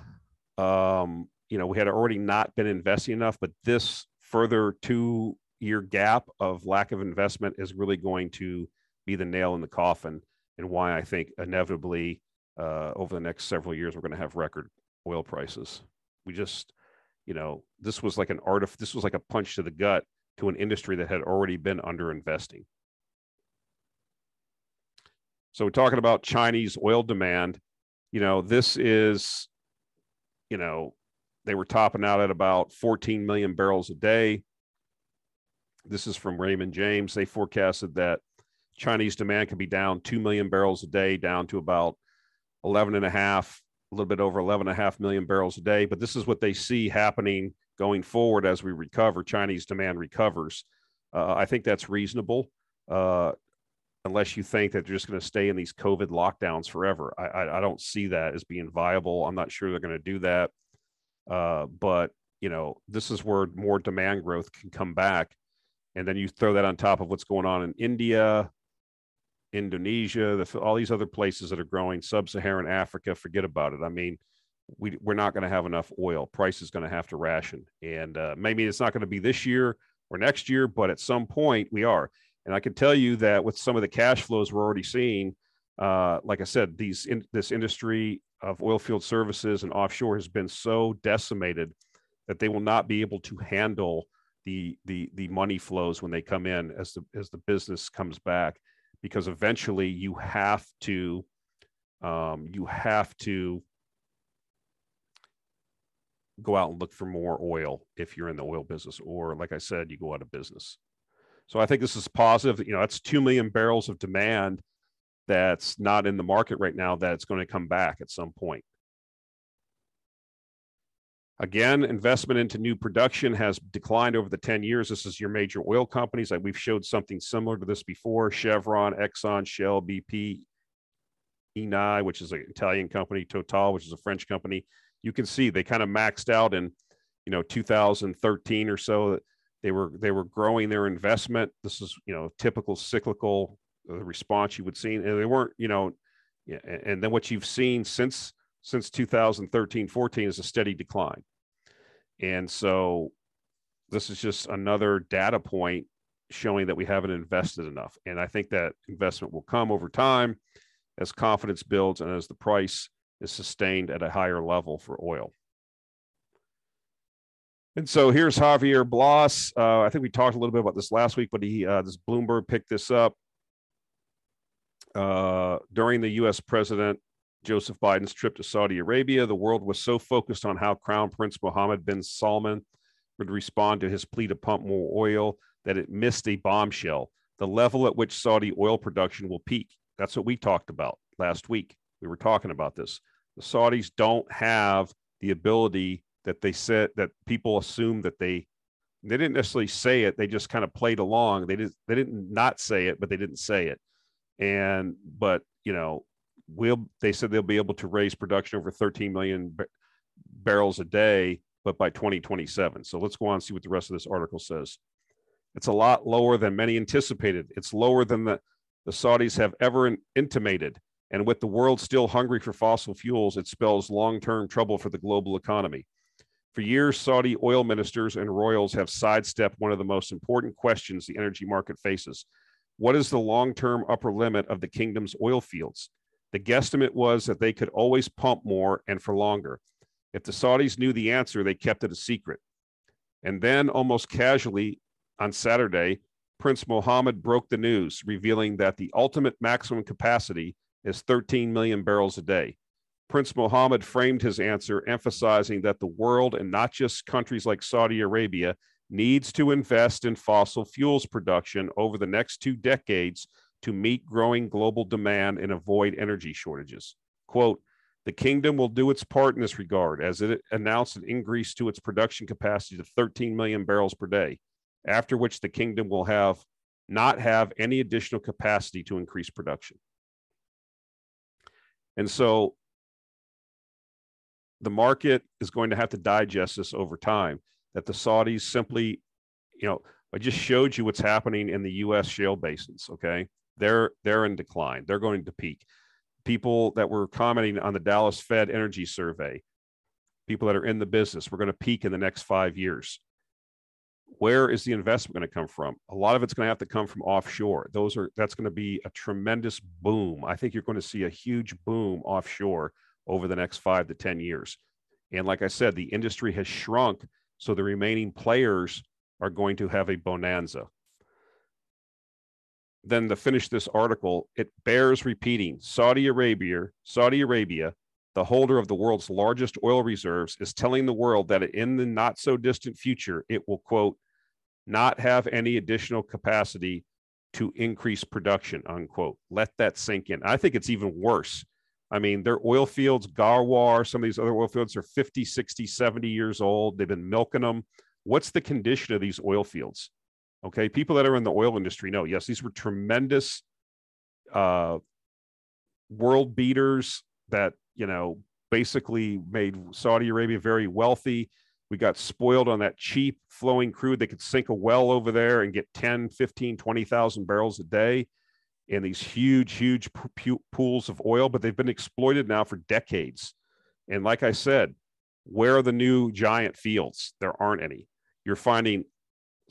Um, you know, we had already not been investing enough, but this further two year gap of lack of investment is really going to be the nail in the coffin and why I think inevitably uh, over the next several years we're going to have record oil prices. We just, you know, this was like an art of this was like a punch to the gut to an industry that had already been under investing. So we're talking about Chinese oil demand. You know, this is, you know, they were topping out at about 14 million barrels a day. This is from Raymond James. They forecasted that Chinese demand can be down 2 million barrels a day, down to about 11 and a half, a little bit over 11 and a half million barrels a day. But this is what they see happening going forward as we recover, Chinese demand recovers. Uh, I think that's reasonable. uh, unless you think that they're just going to stay in these COVID lockdowns forever. I, I, I, don't see that as being viable. I'm not sure they're going to do that. Uh, but you know, this is where more demand growth can come back, and then you throw that on top of what's going on in India, Indonesia, the, all these other places that are growing, Sub-Saharan Africa. Forget about it. I mean, we we're not going to have enough oil. Price is going to have to ration, and uh, maybe it's not going to be this year or next year, but at some point we are. And I can tell you that with some of the cash flows we're already seeing, uh, like I said, these in, this industry of oil field services and offshore has been so decimated that they will not be able to handle the the the money flows when they come in as the as the business comes back, because eventually you have to um, you have to go out and look for more oil if you're in the oil business, or like I said, you go out of business. So I think this is positive. You know, that's 2 million barrels of demand that's not in the market right now that's going to come back at some point. Again, investment into new production has declined over the 10 years. This is your major oil companies. Like we've showed something similar to this before Chevron, Exxon, Shell, BP, Eni, which is an Italian company, Total, which is a French company. You can see they kind of maxed out in, you know, 2013 or so. They were they were growing their investment. This is you know typical cyclical uh, response you would see, and they weren't you know, and then what you've seen since since 2013 14 is a steady decline, and so this is just another data point showing that we haven't invested enough. And I think that investment will come over time as confidence builds and as the price is sustained at a higher level for oil. And so here's Javier Blas. Uh, I think we talked a little bit about this last week, but he uh, this Bloomberg picked this up uh, during the U.S. President Joseph Biden's trip to Saudi Arabia. The world was so focused on how Crown Prince Mohammed bin Salman would respond to his plea to pump more oil that it missed a bombshell: the level at which Saudi oil production will peak. That's what we talked about last week. We were talking about this. The Saudis don't have the ability that they said that people assume that they they didn't necessarily say it they just kind of played along they didn't they didn't not say it but they didn't say it and but you know we'll they said they'll be able to raise production over 13 million bar- barrels a day but by 2027 so let's go on and see what the rest of this article says. It's a lot lower than many anticipated. It's lower than the the saudis have ever in, intimated. And with the world still hungry for fossil fuels it spells long-term trouble for the global economy. For years, Saudi oil ministers and royals have sidestepped one of the most important questions the energy market faces. What is the long term upper limit of the kingdom's oil fields? The guesstimate was that they could always pump more and for longer. If the Saudis knew the answer, they kept it a secret. And then, almost casually on Saturday, Prince Mohammed broke the news, revealing that the ultimate maximum capacity is 13 million barrels a day. Prince Mohammed framed his answer, emphasizing that the world and not just countries like Saudi Arabia needs to invest in fossil fuels production over the next two decades to meet growing global demand and avoid energy shortages. Quote, the kingdom will do its part in this regard as it announced an increase to its production capacity to 13 million barrels per day, after which the kingdom will have not have any additional capacity to increase production. And so the market is going to have to digest this over time. That the Saudis simply, you know, I just showed you what's happening in the U.S. shale basins. Okay, they're they're in decline. They're going to peak. People that were commenting on the Dallas Fed Energy Survey, people that are in the business, we're going to peak in the next five years. Where is the investment going to come from? A lot of it's going to have to come from offshore. Those are that's going to be a tremendous boom. I think you're going to see a huge boom offshore over the next five to 10 years. And like I said, the industry has shrunk. So the remaining players are going to have a bonanza. Then to finish this article, it bears repeating Saudi Arabia, Saudi Arabia, the holder of the world's largest oil reserves, is telling the world that in the not so distant future, it will, quote, not have any additional capacity to increase production, unquote. Let that sink in. I think it's even worse I mean, their oil fields, Ghawar, some of these other oil fields are 50, 60, 70 years old. They've been milking them. What's the condition of these oil fields? Okay. People that are in the oil industry know, yes, these were tremendous uh, world beaters that, you know, basically made Saudi Arabia very wealthy. We got spoiled on that cheap flowing crude. They could sink a well over there and get 10, 15, 20,000 barrels a day in these huge, huge pools of oil, but they've been exploited now for decades. And like I said, where are the new giant fields? There aren't any. You're finding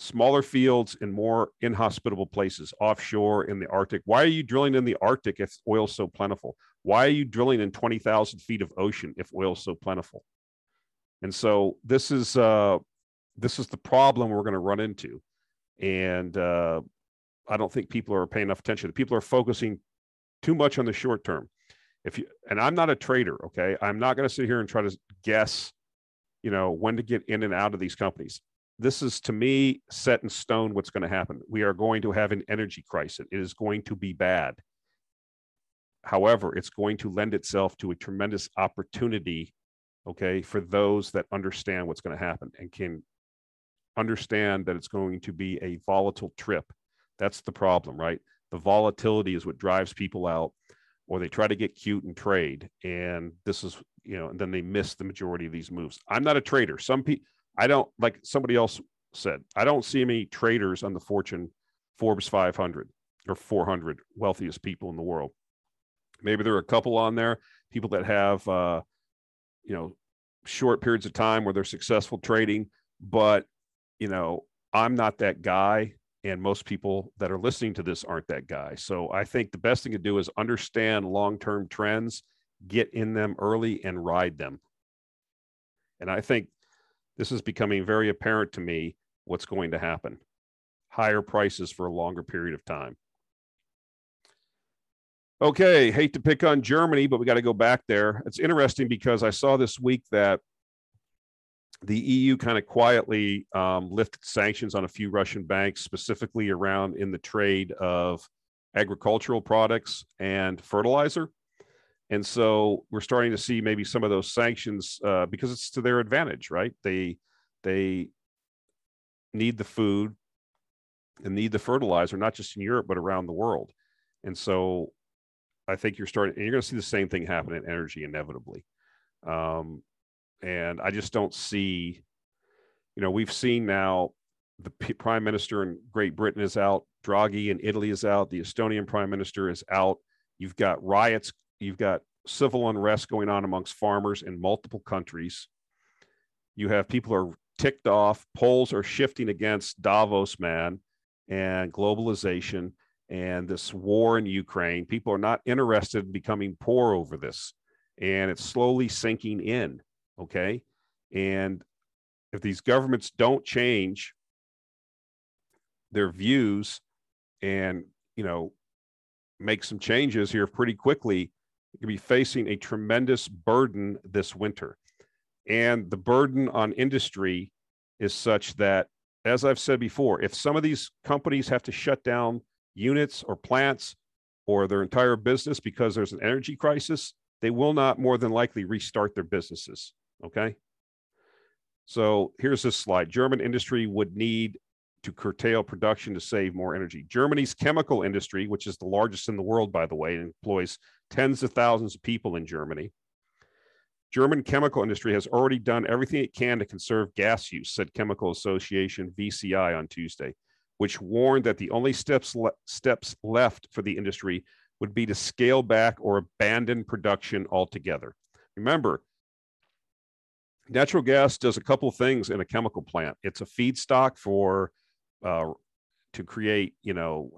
smaller fields in more inhospitable places offshore in the Arctic. Why are you drilling in the Arctic if oil's so plentiful? Why are you drilling in 20,000 feet of ocean if oil's so plentiful? And so this is uh, this is the problem we're going to run into. And uh, I don't think people are paying enough attention. People are focusing too much on the short term. If you and I'm not a trader, okay, I'm not going to sit here and try to guess, you know, when to get in and out of these companies this is to me set in stone what's going to happen. We are going to have an energy crisis. It is going to be bad. However, it's going to lend itself to a tremendous opportunity, okay, for those that understand what's going to happen and can understand that it's going to be a volatile trip. That's the problem, right? The volatility is what drives people out, or they try to get cute and trade. And this is, you know, and then they miss the majority of these moves. I'm not a trader. Some people, I don't like somebody else said, I don't see any traders on the Fortune Forbes 500 or 400 wealthiest people in the world. Maybe there are a couple on there, people that have, uh, you know, short periods of time where they're successful trading, but, you know, I'm not that guy. And most people that are listening to this aren't that guy. So I think the best thing to do is understand long term trends, get in them early and ride them. And I think this is becoming very apparent to me what's going to happen higher prices for a longer period of time. Okay, hate to pick on Germany, but we got to go back there. It's interesting because I saw this week that the EU kind of quietly um, lifted sanctions on a few Russian banks, specifically around in the trade of agricultural products and fertilizer. And so we're starting to see maybe some of those sanctions uh, because it's to their advantage, right? They they need the food and need the fertilizer, not just in Europe but around the world. And so I think you're starting, and you're going to see the same thing happen in energy inevitably. Um, and I just don't see, you know, we've seen now the P- prime minister in Great Britain is out, Draghi in Italy is out, the Estonian prime minister is out. You've got riots you've got civil unrest going on amongst farmers in multiple countries. You have people are ticked off. Polls are shifting against Davos, man, and globalization and this war in Ukraine. People are not interested in becoming poor over this, and it's slowly sinking in. Okay, and if these governments don't change their views and you know make some changes here pretty quickly to be facing a tremendous burden this winter. And the burden on industry is such that, as I've said before, if some of these companies have to shut down units or plants or their entire business because there's an energy crisis, they will not more than likely restart their businesses. Okay. So here's this slide German industry would need to curtail production to save more energy. Germany's chemical industry, which is the largest in the world, by the way, employs tens of thousands of people in Germany. German chemical industry has already done everything it can to conserve gas use, said Chemical Association VCI on Tuesday, which warned that the only steps le- steps left for the industry would be to scale back or abandon production altogether. Remember, natural gas does a couple things in a chemical plant. It's a feedstock for uh, to create, you know,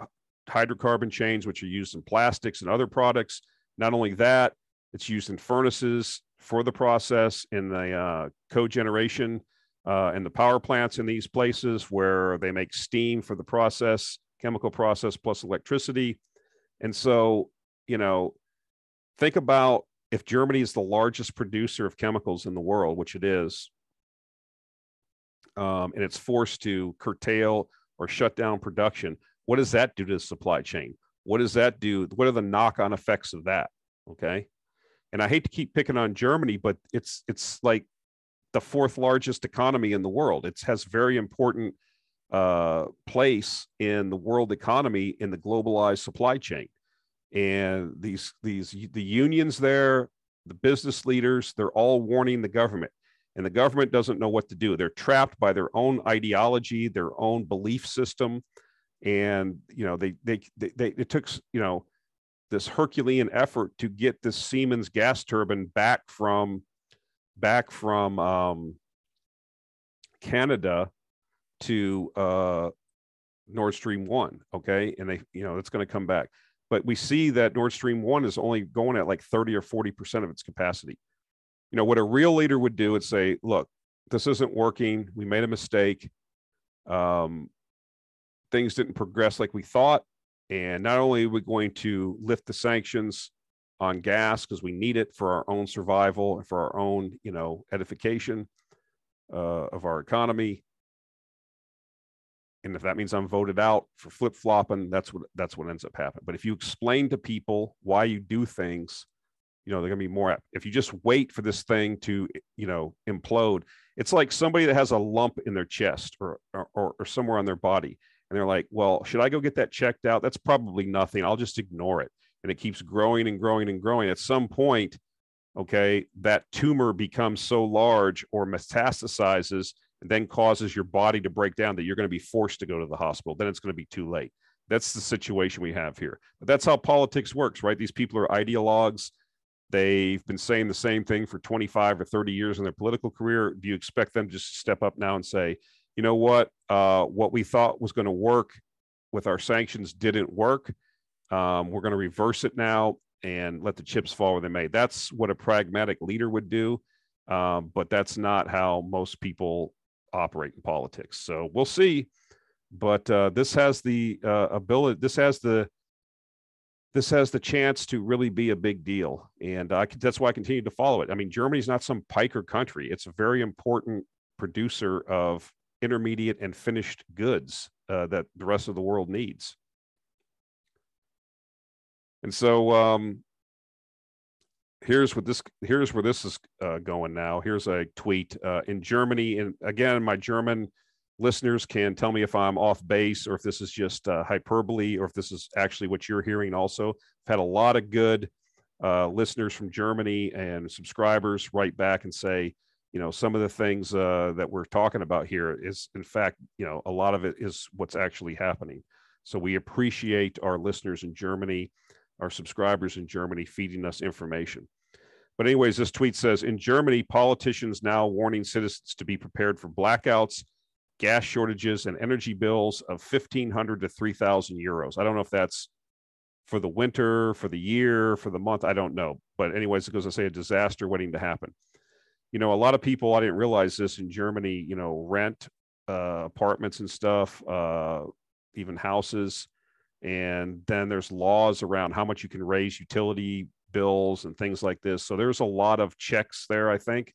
hydrocarbon chains, which are used in plastics and other products. Not only that, it's used in furnaces for the process in the uh, cogeneration uh, and the power plants in these places where they make steam for the process, chemical process plus electricity. And so, you know, think about if Germany is the largest producer of chemicals in the world, which it is, um, and it's forced to curtail or shut down production, what does that do to the supply chain? What does that do? What are the knock-on effects of that? Okay. And I hate to keep picking on Germany, but it's it's like the fourth largest economy in the world. It has very important uh, place in the world economy in the globalized supply chain. And these these the unions there, the business leaders, they're all warning the government. And the government doesn't know what to do. They're trapped by their own ideology, their own belief system. And you know, they they they, they it took you know this Herculean effort to get this Siemens gas turbine back from back from um, Canada to uh, Nord Stream one. Okay, and they you know it's going to come back, but we see that Nord Stream one is only going at like thirty or forty percent of its capacity. You know what a real leader would do would say, "Look, this isn't working. We made a mistake. Um, things didn't progress like we thought. And not only are we going to lift the sanctions on gas because we need it for our own survival and for our own, you know, edification uh, of our economy. And if that means I'm voted out for flip flopping, that's what that's what ends up happening. But if you explain to people why you do things, you know they're going to be more. If you just wait for this thing to, you know, implode, it's like somebody that has a lump in their chest or or, or somewhere on their body and they're like, well, should I go get that checked out? That's probably nothing. I'll just ignore it. And it keeps growing and growing and growing. At some point, okay, that tumor becomes so large or metastasizes and then causes your body to break down that you're going to be forced to go to the hospital. Then it's going to be too late. That's the situation we have here. But that's how politics works, right? These people are ideologues. They've been saying the same thing for 25 or 30 years in their political career. Do you expect them just to step up now and say, you know what, uh, what we thought was going to work with our sanctions didn't work. Um, we're going to reverse it now and let the chips fall where they may. That's what a pragmatic leader would do. Um, but that's not how most people operate in politics. So we'll see. But uh, this has the uh, ability. This has the this has the chance to really be a big deal, and I, that's why I continue to follow it. I mean, Germany's not some piker country; it's a very important producer of intermediate and finished goods uh, that the rest of the world needs. And so um, here's what this here's where this is uh, going now. Here's a tweet uh, in Germany, and again, my German listeners can tell me if I'm off base or if this is just uh, hyperbole or if this is actually what you're hearing. Also, I've had a lot of good uh, listeners from Germany and subscribers write back and say, you know some of the things uh, that we're talking about here is in fact you know a lot of it is what's actually happening. So we appreciate our listeners in germany our subscribers in germany feeding us information. But anyways this tweet says in germany politicians now warning citizens to be prepared for blackouts gas shortages and energy bills of 1500 to 3000 euros. I don't know if that's for the winter for the year for the month i don't know. But anyways it goes to say a disaster waiting to happen you know, a lot of people, I didn't realize this in Germany, you know, rent uh, apartments and stuff, uh, even houses. And then there's laws around how much you can raise utility bills and things like this. So there's a lot of checks there, I think.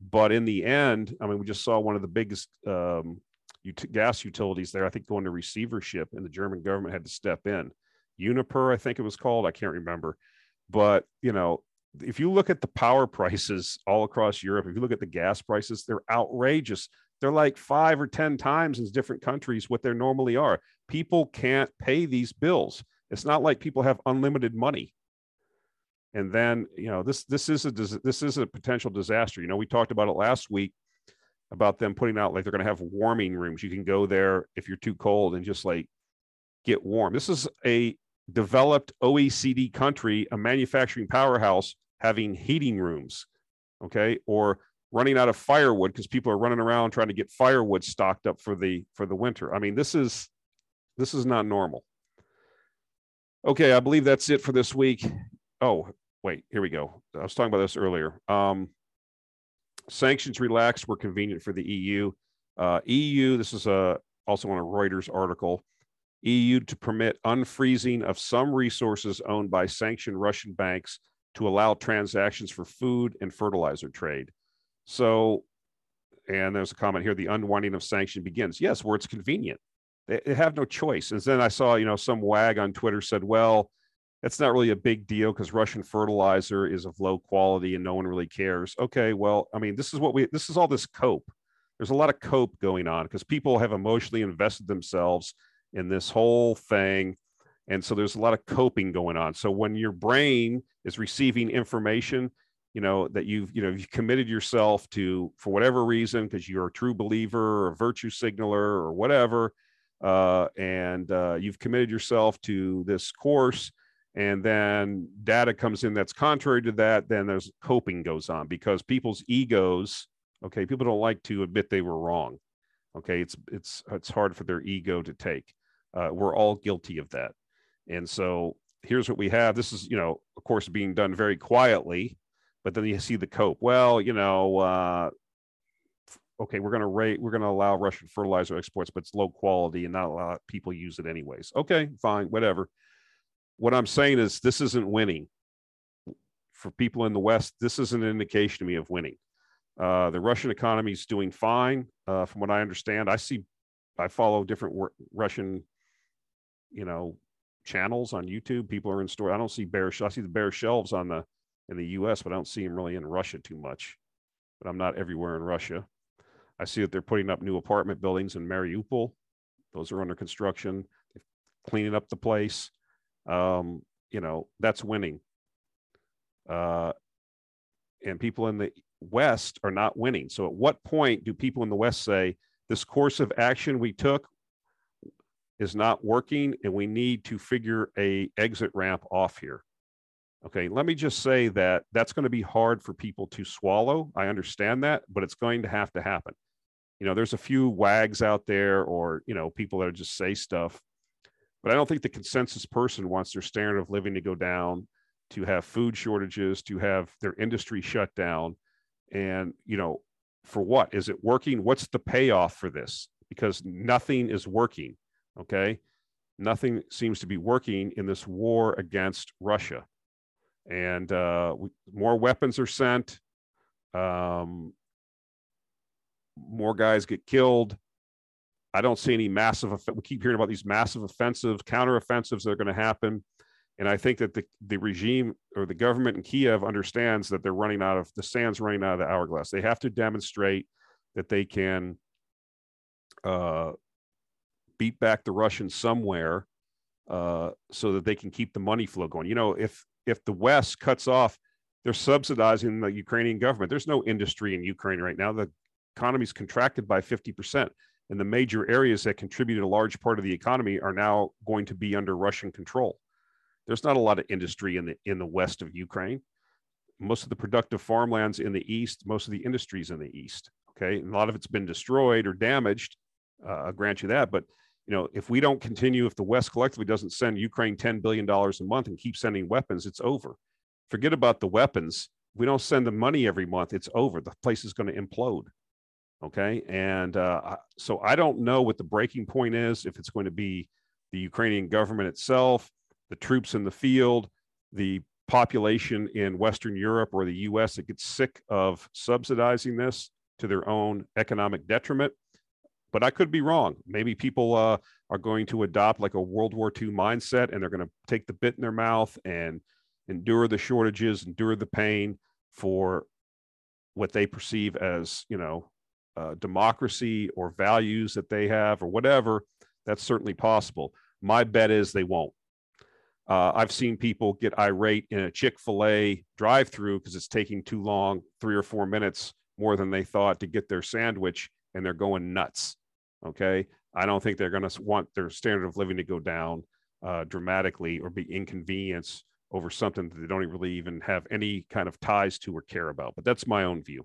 But in the end, I mean, we just saw one of the biggest um, ut- gas utilities there, I think, going to receivership, and the German government had to step in. Uniper, I think it was called. I can't remember. But, you know, if you look at the power prices all across Europe, if you look at the gas prices, they're outrageous. They're like five or 10 times in different countries what they normally are. People can't pay these bills. It's not like people have unlimited money. And then, you know, this this is a this is a potential disaster. You know, we talked about it last week about them putting out like they're going to have warming rooms. You can go there if you're too cold and just like get warm. This is a developed OECD country, a manufacturing powerhouse, having heating rooms, okay, or running out of firewood because people are running around trying to get firewood stocked up for the for the winter. I mean, this is this is not normal. Okay, I believe that's it for this week. Oh, wait, here we go. I was talking about this earlier. Um, sanctions relaxed were convenient for the EU. Uh, EU, this is a also on a Reuters article. EU to permit unfreezing of some resources owned by sanctioned Russian banks to allow transactions for food and fertilizer trade. So, and there's a comment here the unwinding of sanction begins. Yes, where it's convenient. They, they have no choice. And then I saw, you know, some wag on Twitter said, well, that's not really a big deal because Russian fertilizer is of low quality and no one really cares. Okay, well, I mean, this is what we, this is all this cope. there's a lot of cope going on because people have emotionally invested themselves in this whole thing. And so there's a lot of coping going on. So when your brain is receiving information, you know, that you've, you know, you've committed yourself to, for whatever reason, because you're a true believer or a virtue signaler or whatever, uh, and uh, you've committed yourself to this course, and then data comes in that's contrary to that, then there's coping goes on because people's egos, okay, people don't like to admit they were wrong. Okay, it's it's it's hard for their ego to take. Uh, we're all guilty of that. And so here's what we have. This is, you know, of course, being done very quietly, but then you see the cope. Well, you know, uh, okay, we're going to rate, we're going to allow Russian fertilizer exports, but it's low quality and not a lot of people use it anyways. Okay, fine, whatever. What I'm saying is this isn't winning. For people in the West, this is an indication to me of winning. Uh, the Russian economy is doing fine, uh, from what I understand. I see, I follow different Russian, you know, channels on YouTube. People are in store. I don't see bare. I see the bare shelves on the in the U.S., but I don't see them really in Russia too much. But I'm not everywhere in Russia. I see that they're putting up new apartment buildings in Mariupol. Those are under construction. They're cleaning up the place. Um, you know, that's winning. Uh, and people in the West are not winning. So, at what point do people in the West say this course of action we took is not working, and we need to figure a exit ramp off here? Okay, let me just say that that's going to be hard for people to swallow. I understand that, but it's going to have to happen. You know there's a few wags out there or you know people that just say stuff but i don't think the consensus person wants their standard of living to go down to have food shortages to have their industry shut down. And you know for what? Is it working? What's the payoff for this? Because nothing is working okay nothing seems to be working in this war against russia and uh, we, more weapons are sent um, more guys get killed. I don't see any massive. We keep hearing about these massive offensives, counteroffensives that are going to happen, and I think that the the regime or the government in Kiev understands that they're running out of the sand's running out of the hourglass. They have to demonstrate that they can uh, beat back the Russians somewhere, uh, so that they can keep the money flow going. You know, if if the West cuts off they're subsidizing the Ukrainian government. There's no industry in Ukraine right now. The economy's contracted by 50%. And the major areas that contributed a large part of the economy are now going to be under Russian control. There's not a lot of industry in the in the west of Ukraine. Most of the productive farmlands in the east, most of the industries in the east. Okay, and a lot of it's been destroyed or damaged. Uh, I'll grant you that, but you know, if we don't continue, if the West collectively doesn't send Ukraine $10 billion a month and keep sending weapons, it's over. Forget about the weapons. If we don't send the money every month, it's over. The place is going to implode. Okay. And uh, so I don't know what the breaking point is, if it's going to be the Ukrainian government itself, the troops in the field, the population in Western Europe or the US that gets sick of subsidizing this to their own economic detriment. But I could be wrong. Maybe people uh, are going to adopt like a World War II mindset and they're going to take the bit in their mouth and endure the shortages, endure the pain for what they perceive as, you know, uh, democracy or values that they have or whatever, that's certainly possible. My bet is they won't. Uh, I've seen people get irate in a Chick fil A drive through because it's taking too long, three or four minutes more than they thought to get their sandwich, and they're going nuts. Okay. I don't think they're going to want their standard of living to go down uh, dramatically or be inconvenienced over something that they don't really even have any kind of ties to or care about. But that's my own view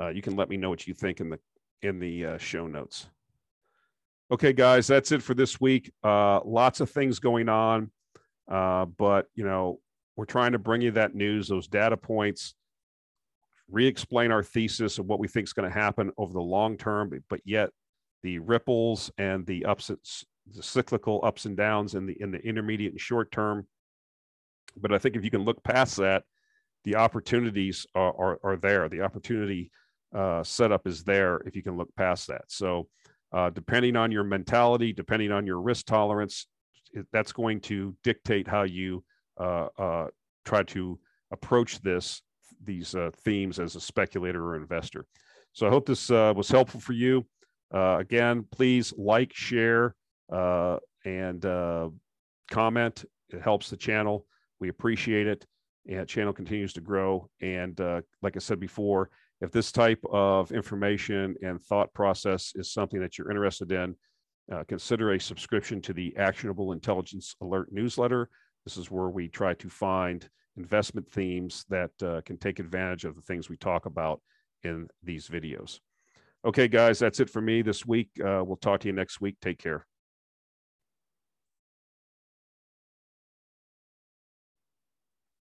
uh, you can let me know what you think in the in the uh, show notes. Okay, guys, that's it for this week. Uh, lots of things going on, uh, but you know we're trying to bring you that news, those data points, re-explain our thesis of what we think is going to happen over the long term, but yet the ripples and the ups, and the cyclical ups and downs in the in the intermediate and short term. But I think if you can look past that, the opportunities are, are, are there. The opportunity uh, setup is there if you can look past that. So, uh, depending on your mentality, depending on your risk tolerance, that's going to dictate how you uh, uh, try to approach this these uh, themes as a speculator or investor. So I hope this uh, was helpful for you. Uh, again, please like, share, uh, and uh, comment. It helps the channel. We appreciate it. And channel continues to grow. And like I said before, if this type of information and thought process is something that you're interested in, uh, consider a subscription to the Actionable Intelligence Alert newsletter. This is where we try to find investment themes that uh, can take advantage of the things we talk about in these videos. Okay, guys, that's it for me this week. Uh, we'll talk to you next week. Take care.